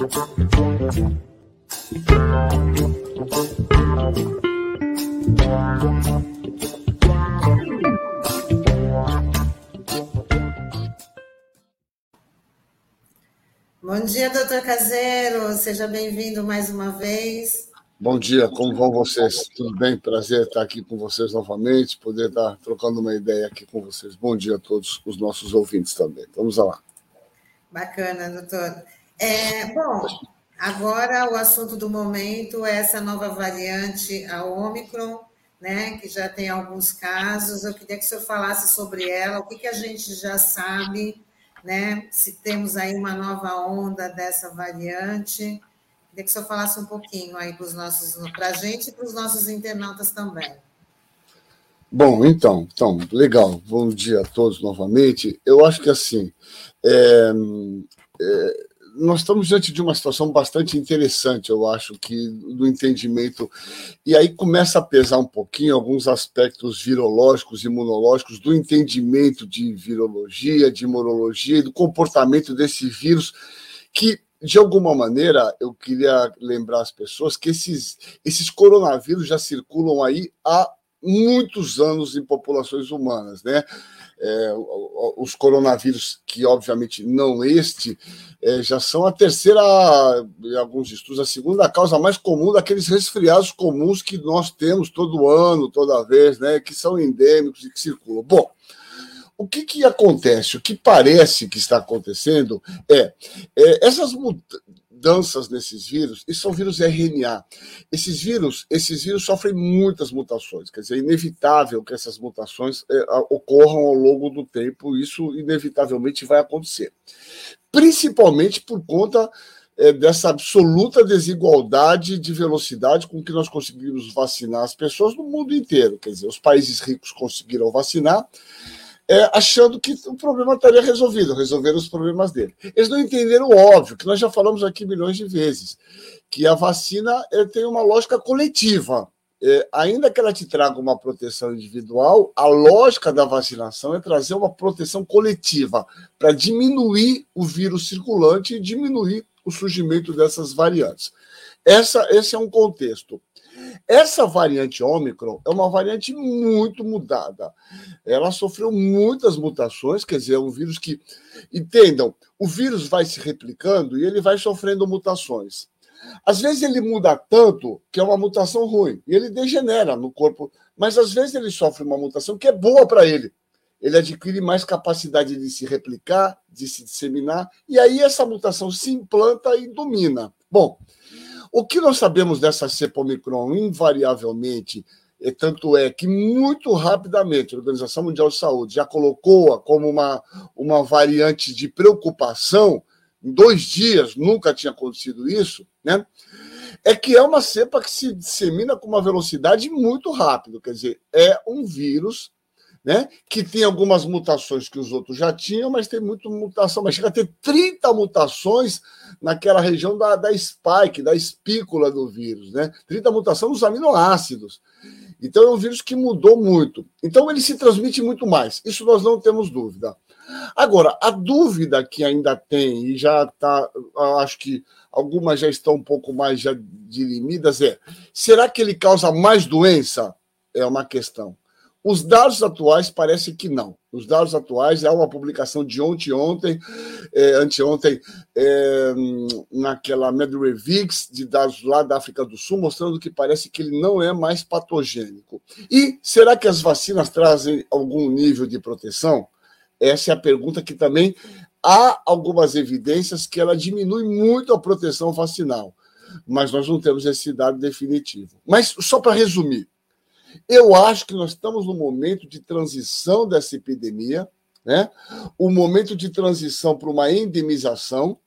Bom dia, doutor Caseiro. Seja bem-vindo mais uma vez. Bom dia, como vão vocês? Tudo bem? Prazer estar aqui com vocês novamente, poder estar trocando uma ideia aqui com vocês. Bom dia a todos os nossos ouvintes também. Vamos lá. Bacana, doutor. É, bom, agora o assunto do momento é essa nova variante, a Omicron, né, que já tem alguns casos. Eu queria que o senhor falasse sobre ela, o que, que a gente já sabe, né, se temos aí uma nova onda dessa variante. Queria que o senhor falasse um pouquinho aí para os nossos, para a gente e para os nossos internautas também. Bom, então, então, legal. Bom dia a todos novamente. Eu acho que assim, é, é, nós estamos diante de uma situação bastante interessante, eu acho, que do entendimento. E aí começa a pesar um pouquinho alguns aspectos virológicos, imunológicos, do entendimento de virologia, de imunologia e do comportamento desse vírus, que de alguma maneira, eu queria lembrar as pessoas que esses, esses coronavírus já circulam aí há muitos anos em populações humanas, né? É, os coronavírus, que obviamente não este, é, já são a terceira, em alguns estudos, a segunda causa mais comum daqueles resfriados comuns que nós temos todo ano, toda vez, né? Que são endêmicos e que circulam. Bom, o que, que acontece? O que parece que está acontecendo é, é essas mudanças nesses vírus, e são vírus RNA. Esses vírus, esses vírus sofrem muitas mutações, quer dizer, é inevitável que essas mutações é, ocorram ao longo do tempo, isso inevitavelmente vai acontecer. Principalmente por conta é, dessa absoluta desigualdade de velocidade com que nós conseguimos vacinar as pessoas no mundo inteiro. Quer dizer, os países ricos conseguiram vacinar é, achando que o problema estaria resolvido, resolveram os problemas dele. Eles não entenderam o óbvio, que nós já falamos aqui milhões de vezes, que a vacina tem uma lógica coletiva. É, ainda que ela te traga uma proteção individual, a lógica da vacinação é trazer uma proteção coletiva para diminuir o vírus circulante e diminuir o surgimento dessas variantes. Essa, esse é um contexto. Essa variante Ômicron é uma variante muito mudada. Ela sofreu muitas mutações, quer dizer, é um vírus que. Entendam, o vírus vai se replicando e ele vai sofrendo mutações. Às vezes ele muda tanto que é uma mutação ruim e ele degenera no corpo, mas às vezes ele sofre uma mutação que é boa para ele. Ele adquire mais capacidade de se replicar, de se disseminar, e aí essa mutação se implanta e domina. Bom, o que nós sabemos dessa cepa Omicron, invariavelmente, e tanto é que muito rapidamente a Organização Mundial de Saúde já colocou-a como uma, uma variante de preocupação, em dois dias nunca tinha acontecido isso, né? É que é uma cepa que se dissemina com uma velocidade muito rápida, quer dizer, é um vírus né? que tem algumas mutações que os outros já tinham, mas tem muita mutação, mas chega a ter 30 mutações naquela região da, da spike, da espícula do vírus, né? 30 mutações nos aminoácidos. Então é um vírus que mudou muito. Então ele se transmite muito mais. Isso nós não temos dúvida. Agora, a dúvida que ainda tem, e já está, acho que algumas já estão um pouco mais já dirimidas, é: será que ele causa mais doença? É uma questão. Os dados atuais parecem que não. Os dados atuais, há uma publicação de ontem, ontem, é, anteontem, é, naquela MedRevix, de dados lá da África do Sul, mostrando que parece que ele não é mais patogênico. E será que as vacinas trazem algum nível de proteção? Essa é a pergunta que também há algumas evidências que ela diminui muito a proteção vacinal, mas nós não temos esse dado definitivo. Mas só para resumir, eu acho que nós estamos no momento de transição dessa epidemia, né? o momento de transição para uma endemização,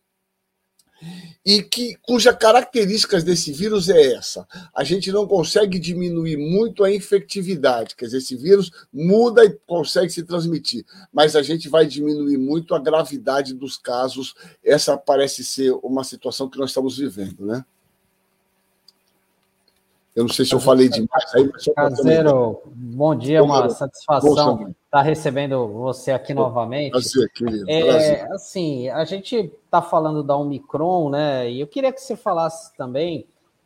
e que cuja características desse vírus é essa. A gente não consegue diminuir muito a infectividade, quer dizer, esse vírus muda e consegue se transmitir, mas a gente vai diminuir muito a gravidade dos casos. Essa parece ser uma situação que nós estamos vivendo, né? Eu não sei se eu falei demais aí, mas Caseiro, bom dia, uma satisfação estar tá recebendo você aqui novamente. Prazer, querido. É, prazer. Assim, a gente está falando da Omicron, né? E eu queria que você falasse também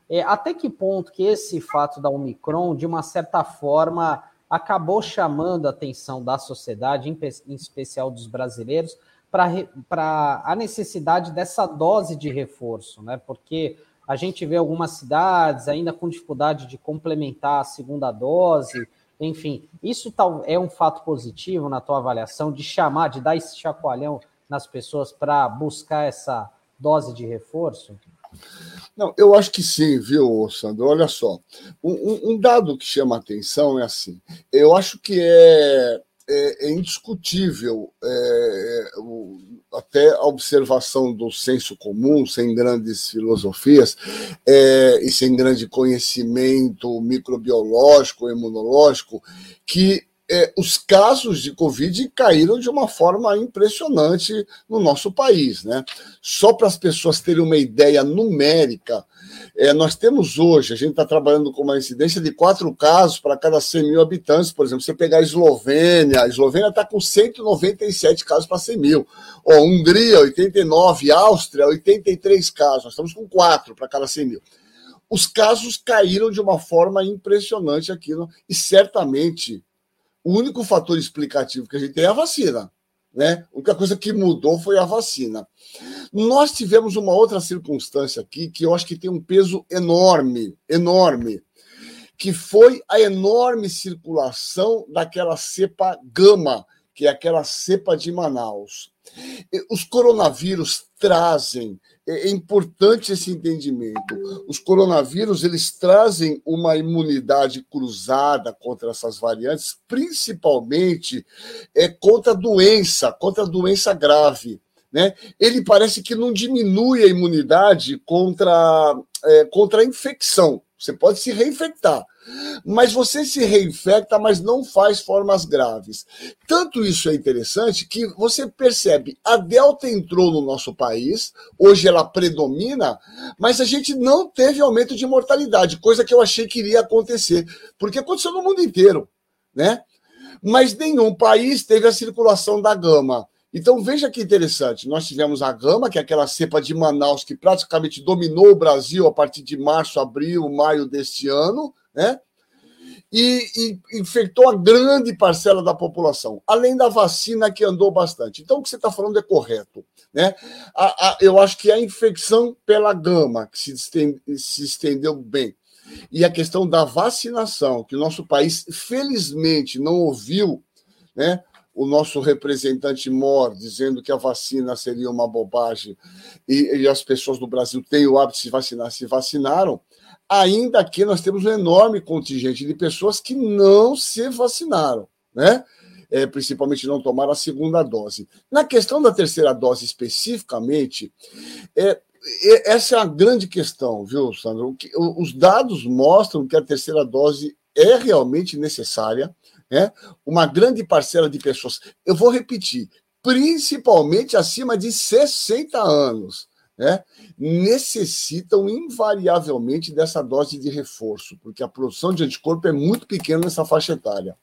é, até que ponto que esse fato da Omicron, de uma certa forma, acabou chamando a atenção da sociedade, em, em especial dos brasileiros, para a necessidade dessa dose de reforço, né? Porque a gente vê algumas cidades ainda com dificuldade de complementar a segunda dose, enfim, isso é um fato positivo na tua avaliação de chamar, de dar esse chacoalhão nas pessoas para buscar essa dose de reforço? Não, eu acho que sim, viu, Sandro? Olha só. Um, um dado que chama a atenção é assim: eu acho que é, é, é indiscutível é, o, até a observação do senso comum, sem grandes filosofias é, e sem grande conhecimento microbiológico, imunológico, que é, os casos de Covid caíram de uma forma impressionante no nosso país. Né? Só para as pessoas terem uma ideia numérica, é, nós temos hoje, a gente está trabalhando com uma incidência de quatro casos para cada 100 mil habitantes. Por exemplo, você pegar a Eslovênia, a Eslovênia está com 197 casos para 100 mil. Ó, Hungria, 89, Áustria, 83 casos. Nós estamos com quatro para cada 100 mil. Os casos caíram de uma forma impressionante aqui, no, e certamente o único fator explicativo que a gente tem é a vacina. Né? A única coisa que mudou foi a vacina. Nós tivemos uma outra circunstância aqui que eu acho que tem um peso enorme, enorme, que foi a enorme circulação daquela cepa gama, que é aquela cepa de Manaus. Os coronavírus trazem é, é importante esse entendimento. Os coronavírus eles trazem uma imunidade cruzada contra essas variantes, principalmente é, contra a doença, contra a doença grave. Né? Ele parece que não diminui a imunidade contra, é, contra a infecção. Você pode se reinfectar, mas você se reinfecta, mas não faz formas graves. Tanto isso é interessante que você percebe, a Delta entrou no nosso país, hoje ela predomina, mas a gente não teve aumento de mortalidade, coisa que eu achei que iria acontecer, porque aconteceu no mundo inteiro, né? Mas nenhum país teve a circulação da gama. Então veja que interessante, nós tivemos a gama, que é aquela cepa de Manaus que praticamente dominou o Brasil a partir de março, abril, maio deste ano, né? E, e, infectou a grande parcela da população, além da vacina que andou bastante. Então, o que você está falando é correto. Né? A, a, eu acho que a infecção pela gama, que se, estende, se estendeu bem, e a questão da vacinação, que o nosso país, felizmente, não ouviu né, o nosso representante Mor dizendo que a vacina seria uma bobagem e, e, as pessoas do Brasil têm o hábito de se vacinar, se vacinaram, ainda que nós temos um enorme contingente de pessoas que não se vacinaram, né? É, principalmente não tomaram a segunda dose. Na questão da terceira dose especificamente, é, é, essa é a grande questão, viu, Sandro? Os dados mostram que a terceira dose é realmente necessária né? uma grande parcela de pessoas, eu vou repetir, principalmente acima de 60 anos, né? necessitam invariavelmente dessa dose de reforço, porque a produção de anticorpo é muito pequena nessa faixa etária.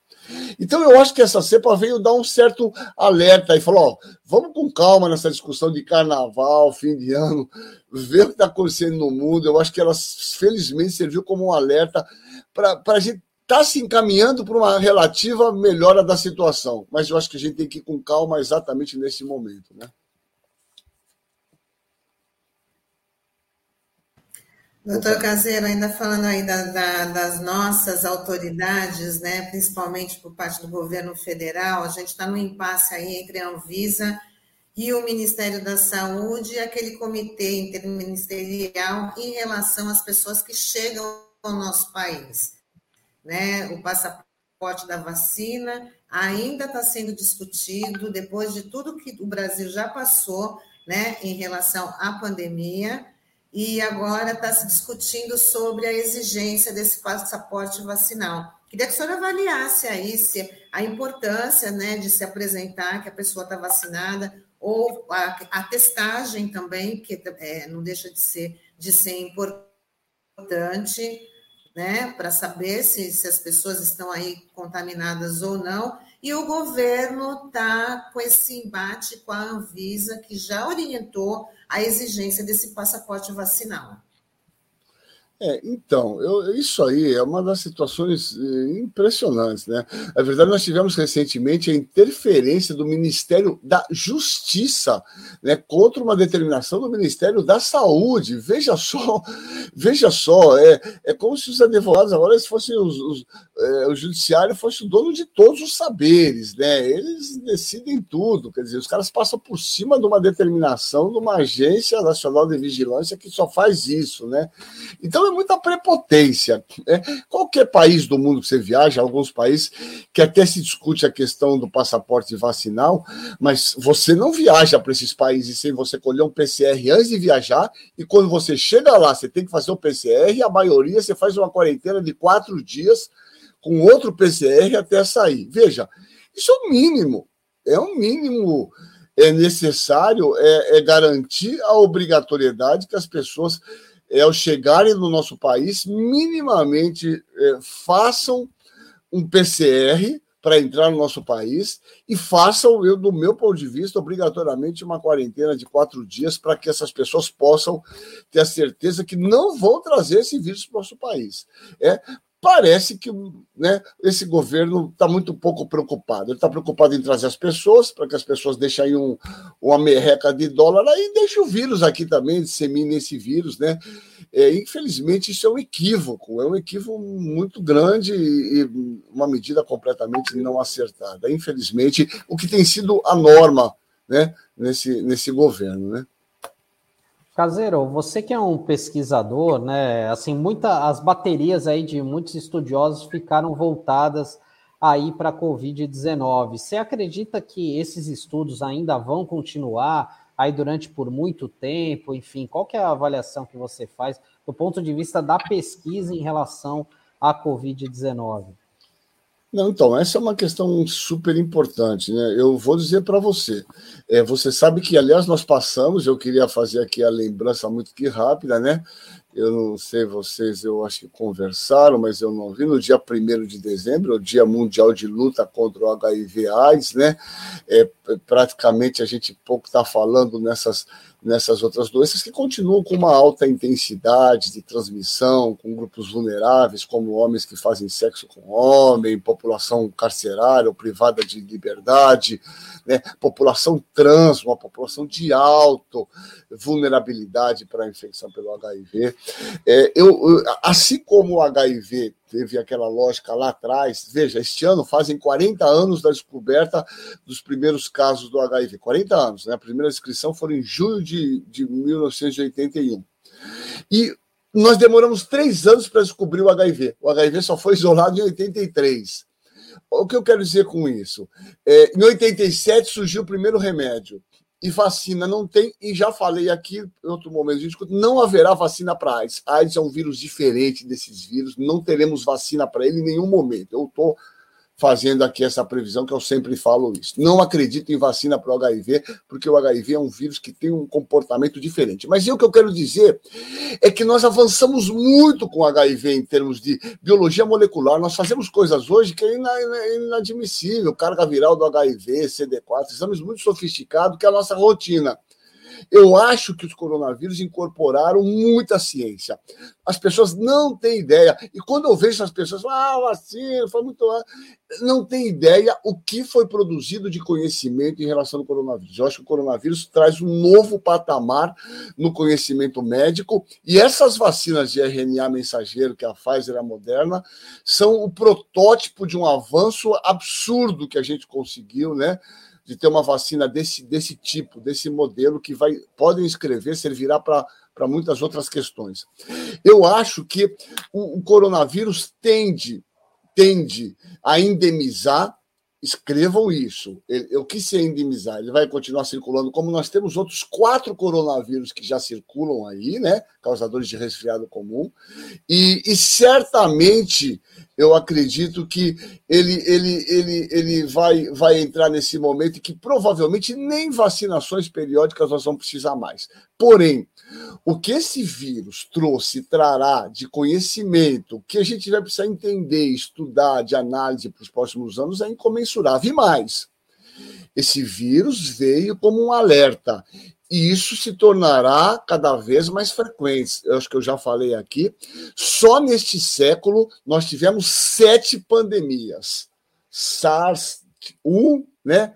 Então, eu acho que essa cepa veio dar um certo alerta e falou: ó, vamos com calma nessa discussão de carnaval, fim de ano, ver o que está acontecendo no mundo. Eu acho que ela, felizmente, serviu como um alerta para a gente está se encaminhando para uma relativa melhora da situação, mas eu acho que a gente tem que ir com calma exatamente nesse momento, né? Doutor Caseiro, ainda falando aí da, da, das nossas autoridades, né, principalmente por parte do governo federal, a gente está no impasse aí entre a Anvisa e o Ministério da Saúde e aquele comitê interministerial em relação às pessoas que chegam ao nosso país né? O passaporte da vacina ainda está sendo discutido depois de tudo que o Brasil já passou, né, em relação à pandemia, e agora está se discutindo sobre a exigência desse passaporte vacinal. Queria que a senhora avaliasse aí se a importância né, de se apresentar que a pessoa está vacinada, ou a, a, testagem também, que é, não deixa de ser, de ser importante, né, para saber se, se as pessoas estão aí contaminadas ou não, e o governo está com esse embate com a Anvisa, que já orientou a exigência desse passaporte vacinal. É, então, eu, isso aí é uma das situações eh, impressionantes, né? Na verdade, nós tivemos recentemente a interferência do Ministério da Justiça né, contra uma determinação do Ministério da Saúde. Veja só, veja só, é, é como se os advogados agora fossem os, os é, o judiciário fosse o dono de todos os saberes, né? Eles decidem tudo, quer dizer, os caras passam por cima de uma determinação de uma agência nacional de vigilância que só faz isso, né? Então é muita prepotência. Né? Qualquer país do mundo que você viaja, alguns países que até se discute a questão do passaporte vacinal, mas você não viaja para esses países sem você colher um PCR antes de viajar, e quando você chega lá, você tem que fazer o PCR, a maioria você faz uma quarentena de quatro dias com outro PCR até sair. Veja, isso é o mínimo, é o mínimo é necessário é, é garantir a obrigatoriedade que as pessoas, é, ao chegarem no nosso país, minimamente é, façam um PCR para entrar no nosso país e façam, eu, do meu ponto de vista, obrigatoriamente uma quarentena de quatro dias para que essas pessoas possam ter a certeza que não vão trazer esse vírus para o nosso país. É, parece que né, esse governo está muito pouco preocupado. Ele está preocupado em trazer as pessoas, para que as pessoas deixem um, uma merreca de dólar aí, deixe o vírus aqui também, dissemine esse vírus, né? É, infelizmente, isso é um equívoco, é um equívoco muito grande e uma medida completamente não acertada. Infelizmente, o que tem sido a norma né, nesse, nesse governo, né? Caseiro, você que é um pesquisador, né? Assim, muita, as baterias aí de muitos estudiosos ficaram voltadas aí para a Covid-19. Você acredita que esses estudos ainda vão continuar aí durante por muito tempo? Enfim, qual que é a avaliação que você faz do ponto de vista da pesquisa em relação à Covid-19? Não, então, essa é uma questão super importante, né? Eu vou dizer para você. É, você sabe que, aliás, nós passamos, eu queria fazer aqui a lembrança muito que rápida, né? Eu não sei vocês, eu acho que conversaram, mas eu não vi. No dia 1 de dezembro, o Dia Mundial de Luta contra o HIV-AIDS, né? É, praticamente a gente pouco está falando nessas nessas outras doenças que continuam com uma alta intensidade de transmissão, com grupos vulneráveis, como homens que fazem sexo com homem, população carcerária ou privada de liberdade, né? população trans, uma população de alta vulnerabilidade para a infecção pelo HIV. É, eu, assim como o HIV teve aquela lógica lá atrás. Veja, este ano fazem 40 anos da descoberta dos primeiros casos do HIV. 40 anos, né? A primeira inscrição foi em julho de, de 1981. E nós demoramos três anos para descobrir o HIV. O HIV só foi isolado em 83. O que eu quero dizer com isso? É, em 87 surgiu o primeiro remédio e vacina não tem, e já falei aqui em outro momento, não haverá vacina para AIDS. AIDS é um vírus diferente desses vírus, não teremos vacina para ele em nenhum momento. Eu estou fazendo aqui essa previsão, que eu sempre falo isso. Não acredito em vacina para o HIV, porque o HIV é um vírus que tem um comportamento diferente. Mas o que eu quero dizer é que nós avançamos muito com o HIV em termos de biologia molecular. Nós fazemos coisas hoje que é inadmissível. Carga viral do HIV, CD4, exames muito sofisticados, que é a nossa rotina. Eu acho que os coronavírus incorporaram muita ciência. As pessoas não têm ideia. E quando eu vejo as pessoas ah, vacina, foi muito. Não tem ideia o que foi produzido de conhecimento em relação ao coronavírus. Eu acho que o coronavírus traz um novo patamar no conhecimento médico. E essas vacinas de RNA mensageiro, que a Pfizer e a Moderna, são o protótipo de um avanço absurdo que a gente conseguiu, né? De ter uma vacina desse, desse tipo, desse modelo, que vai podem escrever, servirá para muitas outras questões. Eu acho que o, o coronavírus tende, tende a endemizar escrevam isso. Eu quis se endemizar, ele vai continuar circulando, como nós temos outros quatro coronavírus que já circulam aí, né? Causadores de resfriado comum. E, e certamente eu acredito que ele, ele, ele, ele vai, vai entrar nesse momento que provavelmente nem vacinações periódicas nós vamos precisar mais. Porém, o que esse vírus trouxe, trará de conhecimento, que a gente vai precisar entender, estudar, de análise para os próximos anos, é incomensurável. E mais, esse vírus veio como um alerta e isso se tornará cada vez mais frequente. Eu acho que eu já falei aqui. Só neste século nós tivemos sete pandemias: SARS-1, né?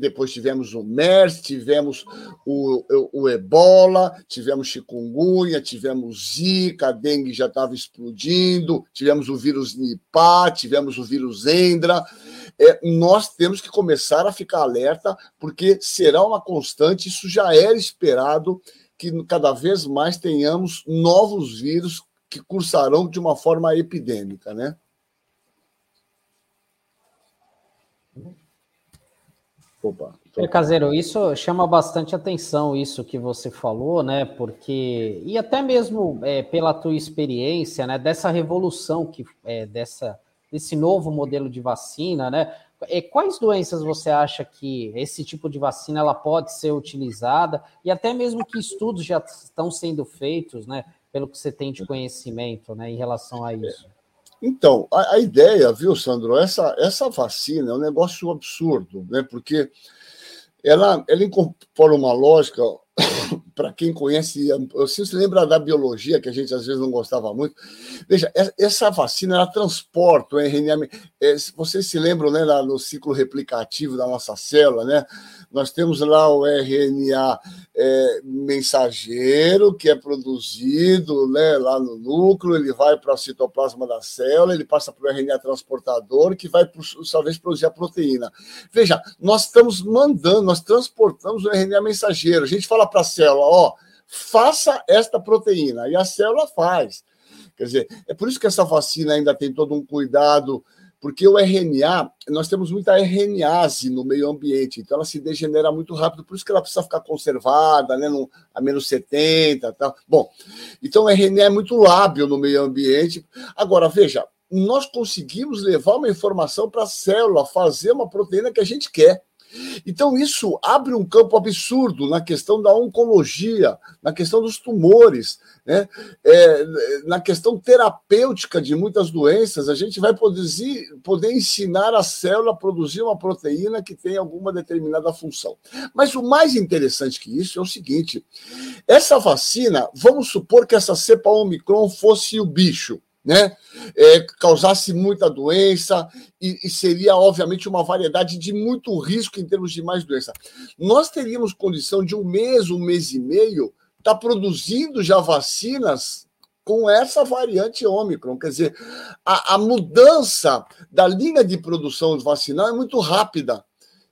depois tivemos o MERS, tivemos o, o, o, Ebola, tivemos chikungunya, tivemos Zika, a dengue já estava explodindo, tivemos o vírus Nipah, tivemos o vírus Endra. É, nós temos que começar a ficar alerta, porque será uma constante, isso já era esperado, que cada vez mais tenhamos novos vírus que cursarão de uma forma epidêmica, né? Opa. Caseiro, isso chama bastante atenção, isso que você falou, né? Porque, e até mesmo é, pela tua experiência, né? Dessa revolução que é, dessa, desse novo modelo de vacina, né? É, quais doenças você acha que esse tipo de vacina ela pode ser utilizada? E até mesmo que estudos já estão sendo feitos, né? Pelo que você tem de conhecimento, né? Em relação a isso. Então, a, a, ideia, viu, Sandro, essa, essa vacina é um negócio absurdo, né? Porque ela, ela incorpora uma lógica, para quem conhece, você se lembra da biologia, que a gente às vezes não gostava muito. Veja, essa vacina ela transporta o RNA. É, vocês se lembram né, no ciclo replicativo da nossa célula, né? Nós temos lá o RNA é, mensageiro, que é produzido né, lá no núcleo, ele vai para o citoplasma da célula, ele passa para o RNA transportador, que vai, talvez, produzir a proteína. Veja, nós estamos mandando, nós transportamos o RNA mensageiro. A gente fala para a célula, ó, faça esta proteína, e a célula faz. Quer dizer, é por isso que essa vacina ainda tem todo um cuidado porque o RNA, nós temos muita RNase no meio ambiente, então ela se degenera muito rápido, por isso que ela precisa ficar conservada, né, no, a menos 70 tal. Bom, então o RNA é muito lábil no meio ambiente. Agora, veja, nós conseguimos levar uma informação para a célula, fazer uma proteína que a gente quer. Então, isso abre um campo absurdo na questão da oncologia, na questão dos tumores, né? É, na questão terapêutica de muitas doenças. A gente vai produzir, poder ensinar a célula a produzir uma proteína que tem alguma determinada função. Mas o mais interessante que isso é o seguinte: essa vacina, vamos supor que essa cepa Omicron fosse o bicho né? É, causasse muita doença e, e, seria, obviamente, uma variedade de muito risco em termos de mais doença. Nós teríamos condição de um mês, um mês e meio, estar tá produzindo já vacinas com essa variante Ômicron. Quer dizer, a, a mudança da linha de produção vacinal é muito rápida.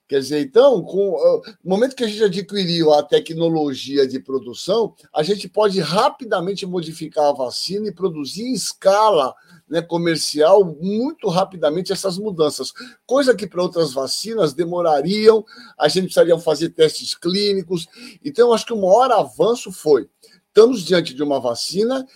Quer dizer, então, com uh, no momento que a gente adquiriu a tecnologia de produção, a gente pode rapidamente modificar a vacina e produzir em escala né, comercial muito rapidamente essas mudanças, coisa que para outras vacinas demorariam, a gente precisaria fazer testes clínicos. Então, acho que o maior avanço foi estamos diante de uma vacina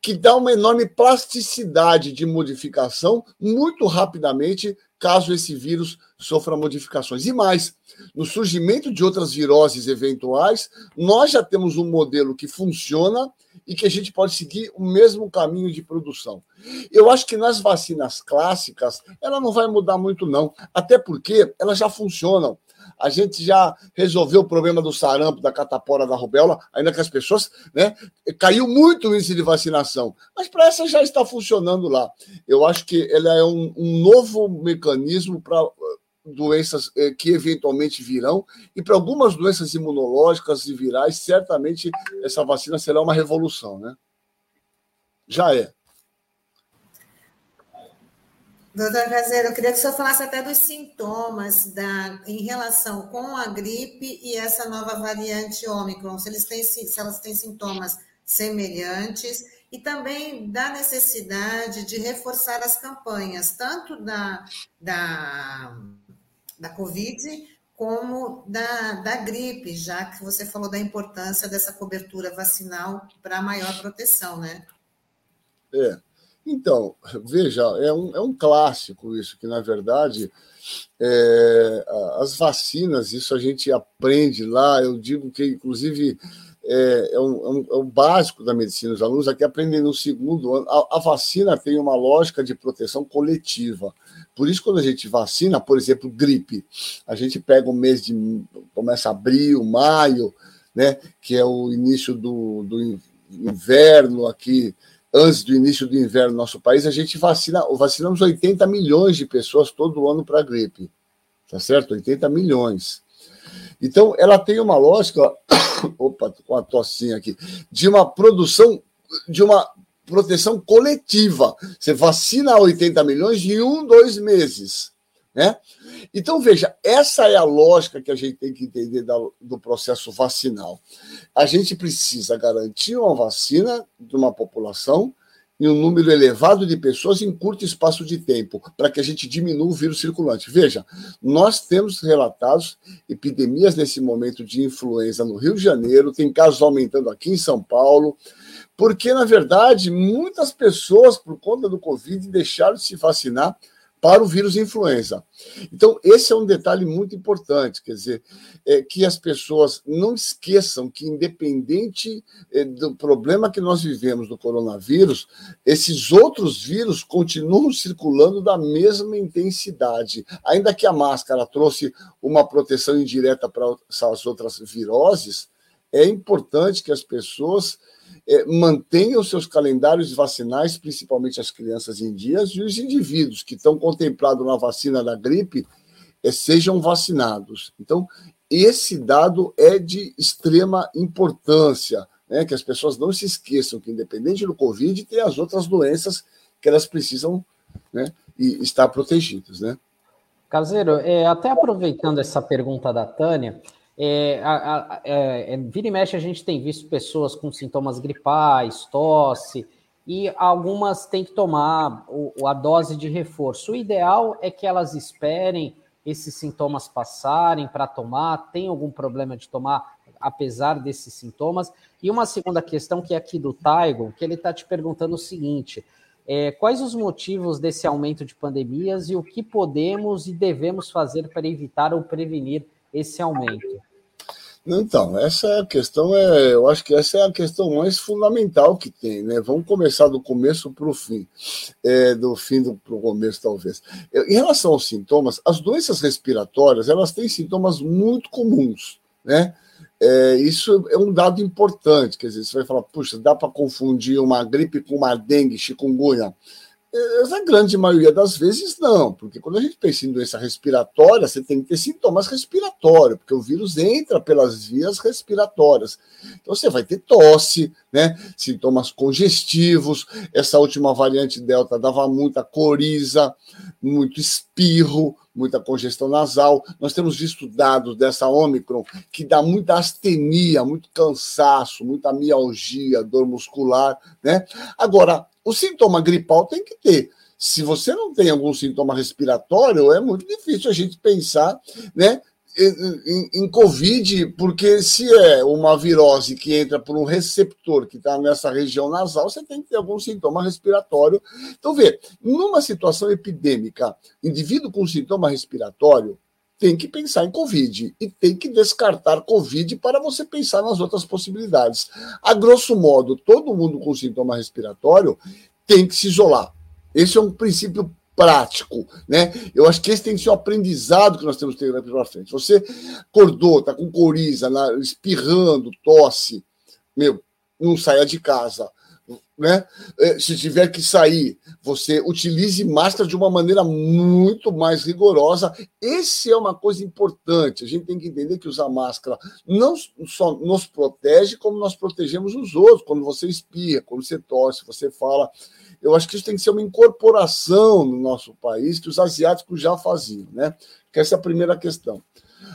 que dá uma enorme plasticidade de modificação muito rapidamente caso esse vírus sofra modificações. E mais, no surgimento de outras viroses eventuais, nós já temos um modelo que funciona e que a gente pode seguir o mesmo caminho de produção. Eu acho que nas vacinas clássicas, ela não vai mudar muito, não, até porque elas já funcionam. A gente já resolveu o problema do sarampo, da catapora, da rubéola, ainda que as pessoas, né, caiu muito o índice de vacinação, mas para essa já está funcionando lá. Eu acho que ela é um, um novo mecanismo para doenças eh, que eventualmente virão, e para algumas doenças imunológicas e virais, certamente essa vacina será uma revolução, né? Já é. Doutor Caseiro, eu queria que o senhor falasse até dos sintomas da, em relação com a gripe e essa nova variante Ômicron, se, eles têm, se elas têm sintomas semelhantes, e também da necessidade de reforçar as campanhas, tanto da, da da Covid como da, da gripe, já que você falou da importância dessa cobertura vacinal para maior proteção, né? É. Então, veja, é um, é um clássico isso, que na verdade é, as vacinas, isso a gente aprende lá, eu digo que, inclusive, é, é, um, é, um, é básico da medicina. Os alunos aqui aprendem no segundo ano. A, a, vacina tem uma lógica de proteção coletiva. Por isso, quando a gente vacina, por exemplo, gripe, a gente pega o mês de. começa abril, maio, né, que é o início do, do inverno aqui, antes do início do inverno no nosso país, a gente vacina, vacinamos 80 milhões de pessoas todo ano para a gripe. Tá certo? 80 milhões. Então, ela tem uma lógica, opa, com uma tossinha aqui, de uma produção, de uma proteção coletiva. Você vacina 80 milhões em um, dois meses. Né? Então, veja, essa é a lógica que a gente tem que entender do processo vacinal. A gente precisa garantir uma vacina de uma população em um número elevado de pessoas em curto espaço de tempo, para que a gente diminua o vírus circulante. Veja, nós temos relatados epidemias nesse momento de influenza no Rio de Janeiro, tem casos aumentando aqui em São Paulo, porque, na verdade, muitas pessoas, por conta do Covid, deixaram de se vacinar para o vírus influenza. Então, esse é um detalhe muito importante, quer dizer, é que as pessoas não esqueçam que, independente é, do problema que nós vivemos do coronavírus, esses outros vírus continuam circulando da mesma intensidade. Ainda que a máscara trouxe uma proteção indireta para as outras viroses, é importante que as pessoas é, mantenham seus calendários vacinais, principalmente as crianças em dias, e os indivíduos que estão contemplados na vacina da gripe é, sejam vacinados. Então, esse dado é de extrema importância, né? que as pessoas não se esqueçam que, independente do Covid, tem as outras doenças que elas precisam né, e estar protegidas. Né? Caseiro, é, até aproveitando essa pergunta da Tânia, é, a, a, é, é, vira e mexe, a gente tem visto pessoas com sintomas gripais, tosse, e algumas têm que tomar o, a dose de reforço. O ideal é que elas esperem esses sintomas passarem para tomar. Tem algum problema de tomar, apesar desses sintomas? E uma segunda questão, que é aqui do Taigo, que ele está te perguntando o seguinte: é, quais os motivos desse aumento de pandemias e o que podemos e devemos fazer para evitar ou prevenir esse aumento? Então, essa é questão, é, eu acho que essa é a questão mais fundamental que tem, né? Vamos começar do começo para o fim, é, do fim para o começo, talvez. Em relação aos sintomas, as doenças respiratórias, elas têm sintomas muito comuns, né? É, isso é um dado importante, quer dizer, você vai falar, puxa, dá para confundir uma gripe com uma dengue, chikungunya? Na grande maioria das vezes, não, porque quando a gente pensa em doença respiratória, você tem que ter sintomas respiratórios, porque o vírus entra pelas vias respiratórias. Então, você vai ter tosse, né? sintomas congestivos. Essa última variante Delta dava muita coriza, muito espirro, muita congestão nasal. Nós temos visto dados dessa Omicron que dá muita astenia, muito cansaço, muita mialgia, dor muscular. Né? Agora, o sintoma gripal tem que ter. Se você não tem algum sintoma respiratório, é muito difícil a gente pensar né, em, em, Covid, porque se é uma virose que entra por um receptor que está nessa região nasal, você tem que ter algum sintoma respiratório. Então, vê, numa situação epidêmica, indivíduo com sintoma respiratório tem que pensar em Covid e tem que descartar Covid para você pensar nas outras possibilidades. A grosso modo, todo mundo com sintoma respiratório tem que se isolar. Esse é um princípio prático, né? Eu acho que esse tem que ser um aprendizado que nós temos que ter pela frente. Você acordou, tá com coriza, espirrando, tosse, meu, não saia de casa né? É, se tiver que sair, você utilize máscara de uma maneira muito mais rigorosa. Esse é uma coisa importante. A gente tem que entender que usar máscara não só nos protege, como nós protegemos os outros. Quando você espirra, quando você tosse, você fala. Eu acho que isso tem que ser uma incorporação no nosso país que os asiáticos já faziam, né? Que essa é a primeira questão.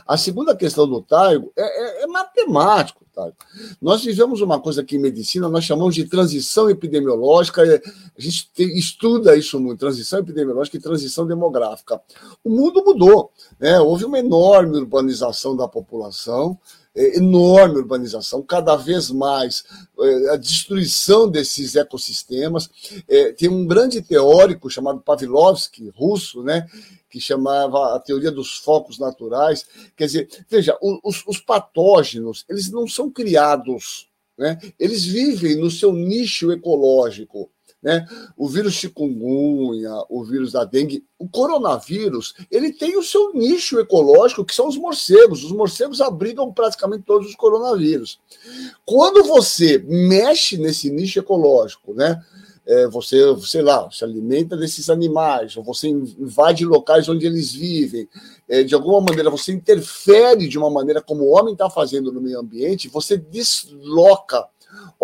A segunda questão do Taigo é, é, é matemático. sanitário. Nós vivemos uma coisa aqui em medicina, nós chamamos de transição epidemiológica, a gente estuda isso muito, transição epidemiológica e transição demográfica. O mundo mudou, né? houve uma enorme urbanização da população, enorme urbanização, cada vez mais é, a destruição desses ecossistemas. É, tem um grande teórico chamado Pavlovsky, russo, né, que chamava a teoria dos focos naturais. Quer dizer, veja, os, os patógenos, eles não são criados, né? eles vivem no seu nicho ecológico. Né? O vírus chikungunya, o vírus da dengue, o coronavírus, ele tem o seu nicho ecológico, que são os morcegos. Os morcegos abrigam praticamente todos os coronavírus. Quando você mexe nesse nicho ecológico, né? É, você, sei lá, se alimenta desses animais, ou você invade locais onde eles vivem, é, de alguma maneira você interfere de uma maneira como o homem está fazendo no meio ambiente, você desloca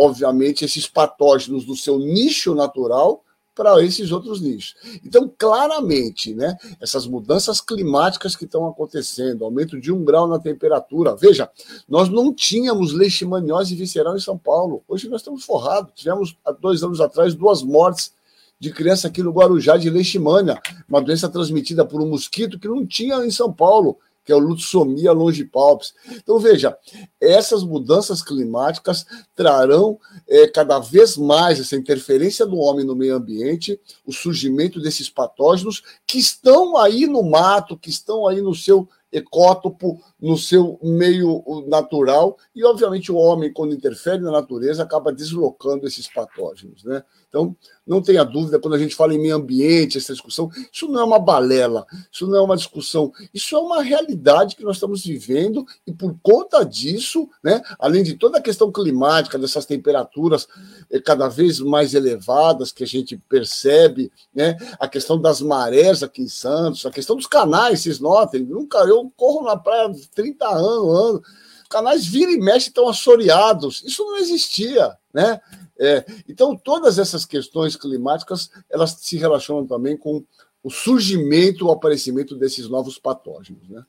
obviamente, esses patógenos do seu nicho natural para esses outros nichos. Então, claramente, né, essas mudanças climáticas que estão acontecendo, aumento de um grau na temperatura. Veja, nós não tínhamos leishmaniose visceral em São Paulo. Hoje nós estamos forrados. Tivemos, há dois anos atrás, duas mortes de criança aqui no Guarujá de leishmania, uma doença transmitida por um mosquito que não tinha em São Paulo que é o lutsomia longipalpis. Então, veja, essas mudanças climáticas trarão é, cada vez mais essa interferência do homem no meio ambiente, o surgimento desses patógenos que estão aí no mato, que estão aí no seu ecótopo, no seu meio natural, e, obviamente, o homem, quando interfere na natureza, acaba deslocando esses patógenos, né? Então, não tenha dúvida, quando a gente fala em meio ambiente, essa discussão, isso não é uma balela, isso não é uma discussão, isso é uma realidade que nós estamos vivendo, e por conta disso, né, além de toda a questão climática, dessas temperaturas eh, cada vez mais elevadas que a gente percebe, né, a questão das marés aqui em Santos, a questão dos canais, vocês notem, nunca eu corro na praia há 30 anos, anos canais vira e mexe estão assoreados. Isso não existia, né? É, então, todas essas questões climáticas, elas se relacionam também com o surgimento, o aparecimento desses novos patógenos, né?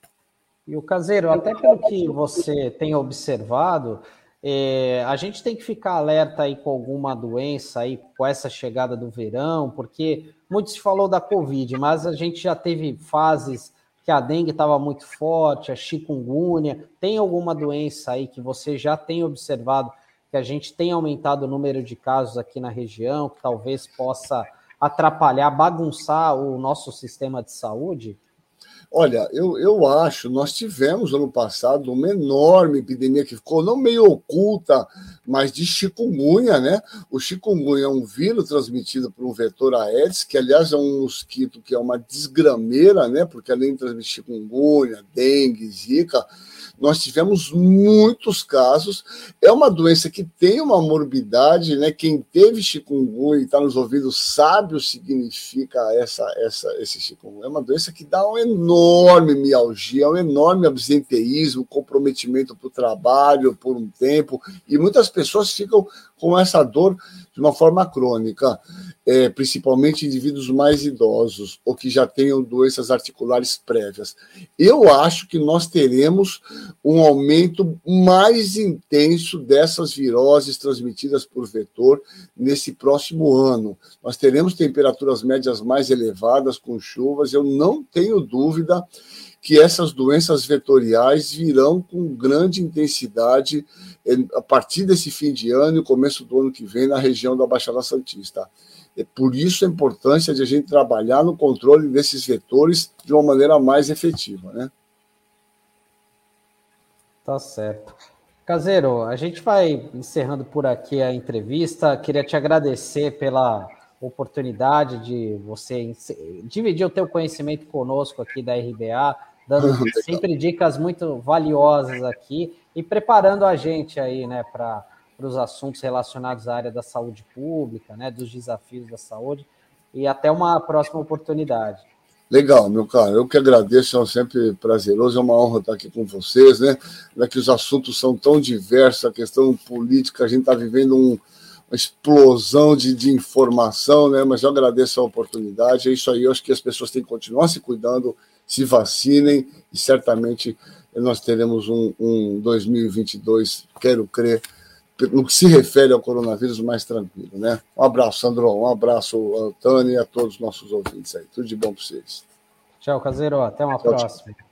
E o caseiro, até pelo que você tem observado, é, a gente tem que ficar alerta aí com alguma doença aí com essa chegada do verão, porque muito se falou da Covid, mas a gente já teve fases que a dengue estava muito forte, a chikungunya. Tem alguma doença aí que você já tem observado que a gente tem aumentado o número de casos aqui na região, que talvez possa atrapalhar, bagunçar o nosso sistema de saúde? Olha, eu, eu acho, nós tivemos ano passado uma enorme epidemia que ficou não meio oculta, mas de chikungunya, né? O chikungunya é um vírus transmitido por um vetor Aedes, que aliás é um mosquito que é uma desgrameira, né? Porque além de transmitir chikungunya, dengue, zika, nós tivemos muitos casos. É uma doença que tem uma morbidade, né? Quem teve chikungunya e está nos ouvindo sabe o que significa essa, essa, esse chikungunya. É uma doença que dá uma enorme mialgia, um enorme absenteísmo, comprometimento para o trabalho por um tempo, e muitas pessoas ficam com essa dor de uma forma crônica, é, principalmente indivíduos mais idosos ou que já tenham doenças articulares prévias. Eu acho que nós teremos um aumento mais intenso dessas viroses transmitidas por vetor nesse próximo ano. Nós teremos temperaturas médias mais elevadas com chuvas, eu não tenho dúvida que essas doenças vetoriais virão com grande intensidade eh, a partir desse fim de ano e começo do ano que vem na região da Baixada Santista. É por isso a importância de a gente trabalhar no controle desses vetores de uma maneira mais efetiva, né? Tá certo. Caseiro, a gente vai encerrando por aqui a entrevista. Queria te agradecer pela oportunidade de você dividir o teu conhecimento conosco aqui da RBA dando sempre dicas muito valiosas aqui e preparando a gente aí, né, para os assuntos relacionados à área da saúde pública, né, dos desafios da saúde e até uma próxima oportunidade. Legal, meu caro. Eu que agradeço, é sempre prazeroso, é uma honra estar aqui com vocês, né? Já que os assuntos são tão diversos, a questão política, a gente está vivendo um, uma explosão de, de informação, né? Mas eu agradeço a oportunidade. É isso aí, eu acho que as pessoas têm que continuar se cuidando se vacinem e certamente nós teremos um, um 2022, quero crer, no que se refere ao coronavírus, mais tranquilo. Né? Um abraço, Sandro, um abraço, Tânia e a todos os nossos ouvintes aí. Tudo de bom para vocês. Tchau, Caseiro. Até uma tchau, próxima. Tchau.